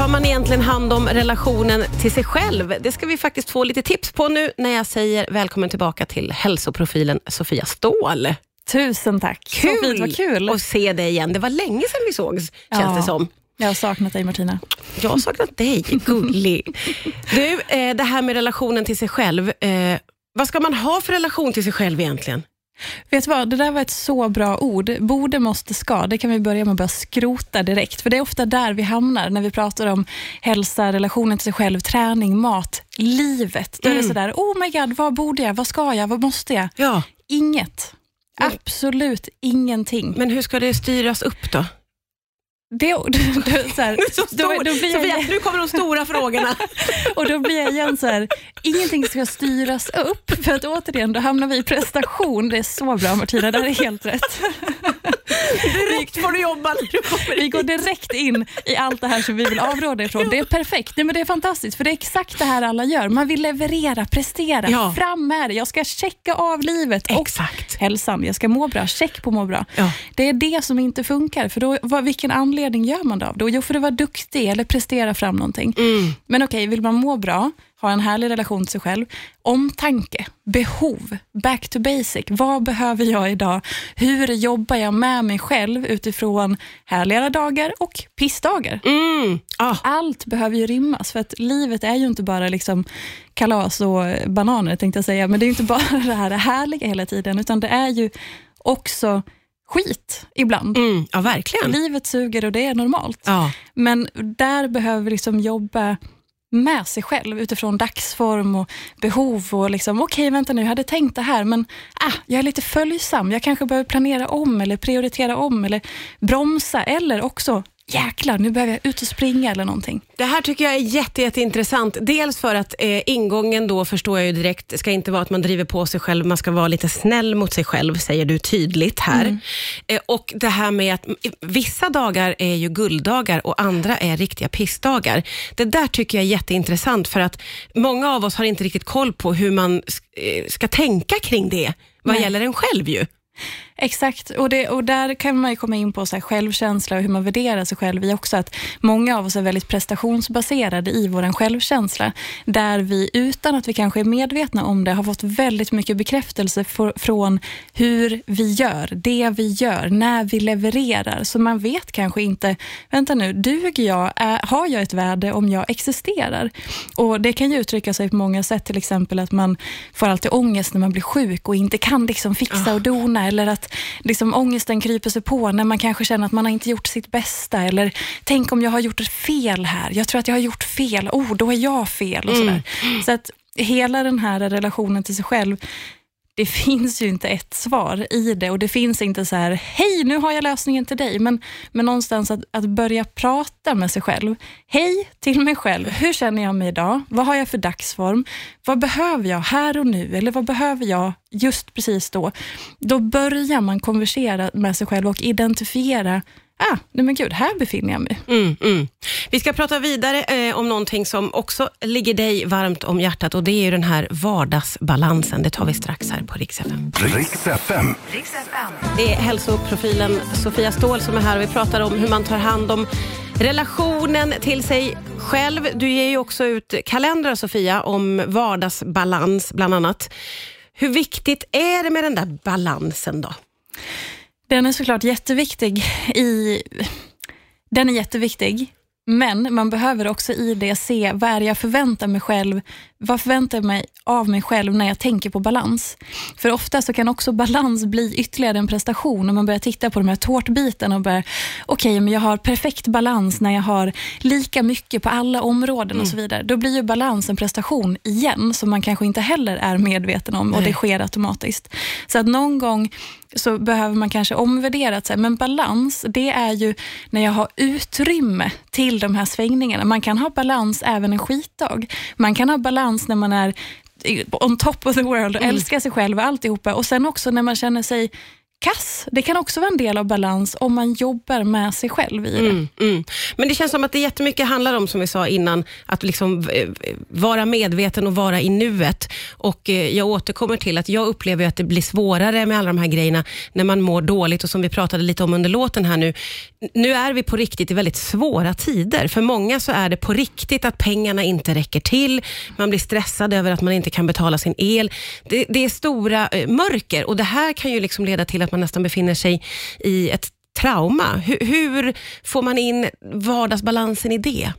tar man egentligen hand om relationen till sig själv? Det ska vi faktiskt få lite tips på nu när jag säger välkommen tillbaka till hälsoprofilen Sofia Ståhl. Tusen tack. Kul, Så fint, vad kul. att se dig igen. Det var länge sedan vi sågs, känns Ja. det som. Jag har saknat dig Martina. Jag har saknat dig, gullig. Du, eh, det här med relationen till sig själv. Eh, vad ska man ha för relation till sig själv egentligen? Vet du vad, det där var ett så bra ord. Borde, måste, ska. Det kan vi börja med att bara skrota direkt. För det är ofta där vi hamnar när vi pratar om hälsa, relationen till sig själv, träning, mat, livet. Då är det Mm. sådär, oh my god, vad borde jag, vad ska jag, vad måste jag? Ja, Inget. Absolut ingenting. men hur ska det styras upp då? Det, då, då, så här, då, då blir Sofia, jag, nu kommer de stora frågorna. och då blir jag igen så här, ingenting ska styras upp. För att återigen, då hamnar vi i prestation. Det är så bra Martina, det är helt rätt. Direkt får du jobba när du kommer Vi går direkt in i allt det här som vi vill avråda ifrån. Det är perfekt. Nej, men det är fantastiskt, för det är exakt det här alla gör. Man vill leverera, prestera, Ja. fram med det. Jag ska checka av livet och Exakt. hälsan. Jag ska må bra, check på må bra. Ja. Det är det som inte funkar. För då, vad, vilken anledning gör man det av? Då? Jo, för att vara duktig eller prestera fram någonting. Mm. Men okej, vill man må bra, ha en härlig relation till sig själv, omtanke, behov, back to basic. Vad behöver jag idag? Hur jobbar jag med mig själv utifrån härligare dagar och pissdagar? Mm. Ah. Allt behöver ju rimmas, för att livet är ju inte bara liksom kalas och bananer, tänkte jag säga, men det är inte bara det här härliga hela tiden, utan det är ju också skit ibland. Mm. Ja, verkligen. Livet suger och det är normalt. Ja. Men där behöver vi liksom jobba med sig själv utifrån dagsform och behov. och liksom, Okej, vänta nu, jag hade tänkt det här, men ah, jag är lite följsam. Jag kanske behöver planera om eller prioritera om eller bromsa eller också jäklar, nu behöver jag ut och springa eller någonting. Det här tycker jag är jätte, jätteintressant. Dels för att eh, ingången då förstår jag ju direkt, ska inte vara att man driver på sig själv, man ska vara lite snäll mot sig själv, säger du tydligt här. Eh, och det här med att mm, vissa dagar är ju gulddagar och andra är riktiga pissdagar. Det där tycker jag är jätteintressant för att många av oss har inte riktigt koll på hur man eh, ska tänka kring det, vad Nej. gäller en själv ju. Exakt, och, det, och där kan man ju komma in på så här självkänsla och hur man värderar sig själv i också. Att många av oss är väldigt prestationsbaserade i vår självkänsla. Där vi utan att vi kanske är medvetna om det har fått väldigt mycket bekräftelse för, från hur vi gör, det vi gör, när vi levererar. Så man vet kanske inte, vänta nu, duger jag? Är, har jag ett värde om jag existerar? Och Det kan ju uttrycka sig på många sätt, till exempel att man får alltid ångest när man blir sjuk och inte kan liksom fixa och dona eller att liksom ångesten kryper sig på när man kanske känner att man har inte gjort sitt bästa eller tänk om jag har gjort ett fel här. Jag tror att jag har gjort fel. Oh, då är jag fel och sådär. Så att hela den här relationen till sig själv det finns ju inte ett svar i det och det finns inte så här, hej nu har jag lösningen till dig, men, men någonstans att, att börja prata med sig själv. Hej till mig själv, hur känner jag mig idag? Vad har jag för dagsform? Vad behöver jag här och nu? Eller vad behöver jag just precis då? Då börjar man konversera med sig själv och identifiera, ah, nej men gud, här befinner jag mig. Mm, mm. Vi ska prata vidare eh, om någonting som också ligger dig varmt om hjärtat och det är ju den här vardagsbalansen. Det tar vi strax här på Rix FM. Riks FM. Det är hälsoprofilen Sofia Ståhl som är här och vi pratar om hur man tar hand om relationen till sig själv. Du ger ju också ut kalendrar Sofia om vardagsbalans bland annat. Hur viktigt är det med den där balansen då? Den är såklart jätteviktig. I, den är jätteviktig, men man behöver också i det se vad är det jag förväntar mig själv. Vad förväntar jag mig av mig själv när jag tänker på balans? För ofta så kan också balans bli ytterligare en prestation om man börjar titta på de här tårtbitarna och börjar, okej, men jag har perfekt balans när jag har lika mycket på alla områden och så vidare. Då blir ju balans en prestation igen som man kanske inte heller är medveten om och det sker automatiskt. Så att någon gång så behöver man kanske omvärdera, att säga, men balans, det är ju när jag har utrymme till de här svängningarna. Man kan ha balans även en skitdag. Man kan ha balans när man är on top of the world och älskar sig själv och alltihopa. Och sen också när man känner sig kass. Det kan också vara en del av balans om man jobbar med sig själv i det. Mm, mm. Men det känns som att det jättemycket handlar om, som vi sa innan, att liksom eh, vara medveten och vara i nuet. Och eh, Jag återkommer till att jag upplever att det blir svårare med alla de här grejerna när man mår dåligt och som vi pratade lite om under låten här nu. Nu är vi på riktigt i väldigt svåra tider. För många så är det på riktigt att pengarna inte räcker till. Man blir stressad över att man inte kan betala sin el. Det, det är stora eh, mörker och det här kan ju liksom leda till att man nästan befinner sig i ett trauma. Hur, hur får man in vardagsbalansen i det?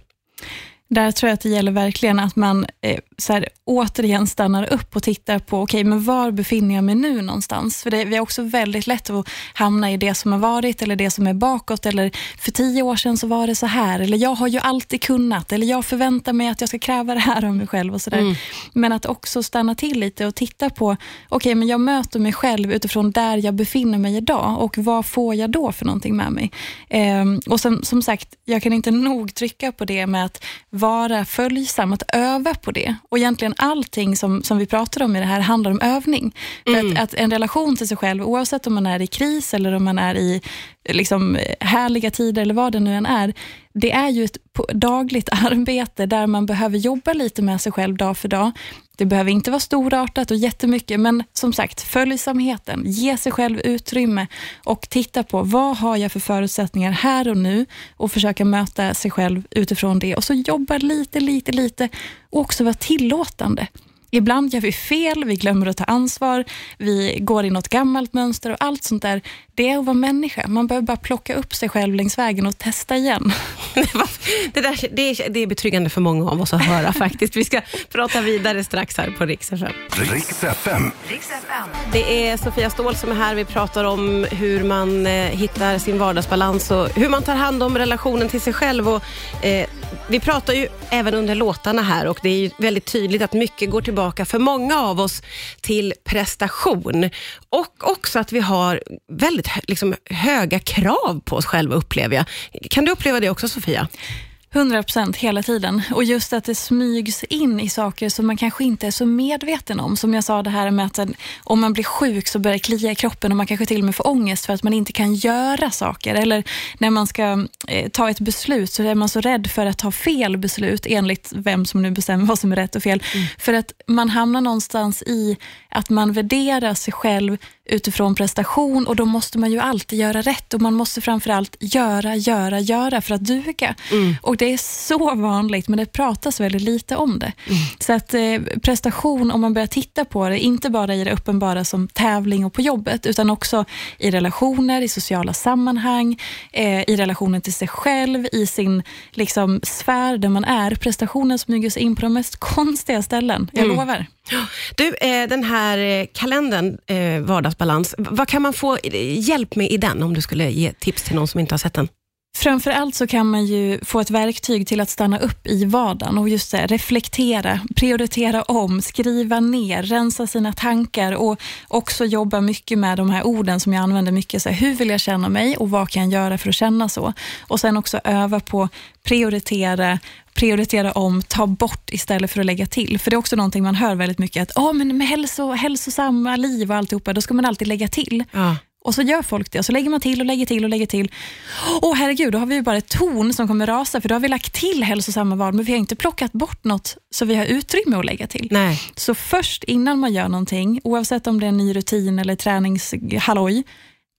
Där tror jag att det gäller verkligen att man eh, så här, återigen stannar upp och tittar på, okej, okay, men var befinner jag mig nu någonstans? För det, vi har också väldigt lätt att hamna i det som har varit eller det som är bakåt. Eller för tio år sedan så var det så här. Eller jag har ju alltid kunnat. Eller jag förväntar mig att jag ska kräva det här av mig själv. och så mm. Men att också stanna till lite och titta på, okej, okay, men jag möter mig själv utifrån där jag befinner mig idag. Och vad får jag då för någonting med mig? Eh, och som, som sagt, jag kan inte nog trycka på det med att vara följsam, att öva på det. Och egentligen allting som, som vi pratar om i det här handlar om övning. Mm. För att, att, en relation till sig själv, oavsett om man är i kris eller om man är i liksom, härliga tider eller vad det nu än är, det är ju ett dagligt arbete där man behöver jobba lite med sig själv dag för dag. Det behöver inte vara storartat och jättemycket, men som sagt, följsamheten, ge sig själv utrymme och titta på vad har jag för förutsättningar här och nu och försöka möta sig själv utifrån det. Och så jobba lite, lite, lite och också vara tillåtande. Ibland gör vi fel, vi glömmer att ta ansvar, vi går i något gammalt mönster och allt sånt där. Det är att vara människa. Man behöver bara plocka upp sig själv längs vägen och testa igen. det, där, det, är, det är betryggande för många av oss att höra faktiskt. Vi ska prata vidare strax här på Rix FM. Rix FM. Det är Sofia Ståhl som är här. Vi pratar om hur man eh, hittar sin vardagsbalans och hur man tar hand om relationen till sig själv. Och, eh, vi pratar ju även under låtarna här och det är väldigt tydligt att mycket går tillbaka för många av oss till prestation. Och också att vi har väldigt liksom, höga krav på oss själva upplever jag. Kan du uppleva det också Sofia? 100 procent hela tiden. Och just att det smygs in i saker som man kanske inte är så medveten om. Som jag sa det här med att om man blir sjuk så börjar det klia i kroppen och man kanske till och med får ångest för att man inte kan göra saker. Eller när man ska eh, ta ett beslut så är man så rädd för att ta fel beslut enligt vem som nu bestämmer vad som är rätt och fel. Mm. För att man hamnar någonstans i att man värderar sig själv utifrån prestation och då måste man ju alltid göra rätt och man måste framförallt göra, göra, göra för att duga. Mm. Och Det är så vanligt men det pratas väldigt lite om det. Mm. Så att eh, prestation, om man börjar titta på det, inte bara i det uppenbara som tävling och på jobbet, utan också i relationer, i sociala sammanhang, eh, i relationen till sig själv, i sin liksom, sfär där man är. Prestationen smyger sig in på de mest konstiga ställen, jag mm. lovar. Du, eh, den här eh, kalendern, eh, Vardagsbalans, vad kan man få eh, hjälp med i den om du skulle ge tips till någon som inte har sett den? Framför allt så kan man ju få ett verktyg till att stanna upp i vardagen och just det, reflektera, prioritera om, skriva ner, rensa sina tankar och också jobba mycket med de här orden som jag använder mycket. Så här, hur vill jag känna mig och vad kan jag göra för att känna så? Och sen också öva på prioritera prioritera om, ta bort istället för att lägga till. För det är också någonting man hör väldigt mycket, att oh, men med hälso, hälsosamma liv och alltihopa, då ska man alltid lägga till. Ja. Och så gör folk det och så lägger man till och lägger till och lägger till. Åh herregud, då har vi bara ett torn som kommer rasa för då har vi lagt till hälsosamma val men vi har inte plockat bort något så vi har utrymme att lägga till. Nej. Så först innan man gör någonting, oavsett om det är en ny rutin eller träningshalloj,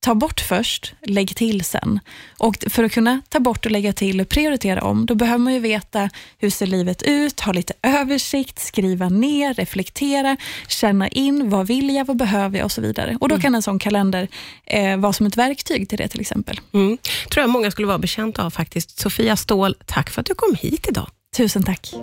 ta bort först, lägg till sen. Och För att kunna ta bort och lägga till och prioritera om, då behöver man ju veta hur ser livet ut, ha lite översikt, skriva ner, reflektera, känna in, vad vill jag, vad behöver jag och så vidare. Och Då mm. kan en sån kalender eh, vara som ett verktyg till det till exempel. Mm. tror jag många skulle vara betjänta av faktiskt. Sofia Ståhl, tack för att du kom hit idag. Tusen tack.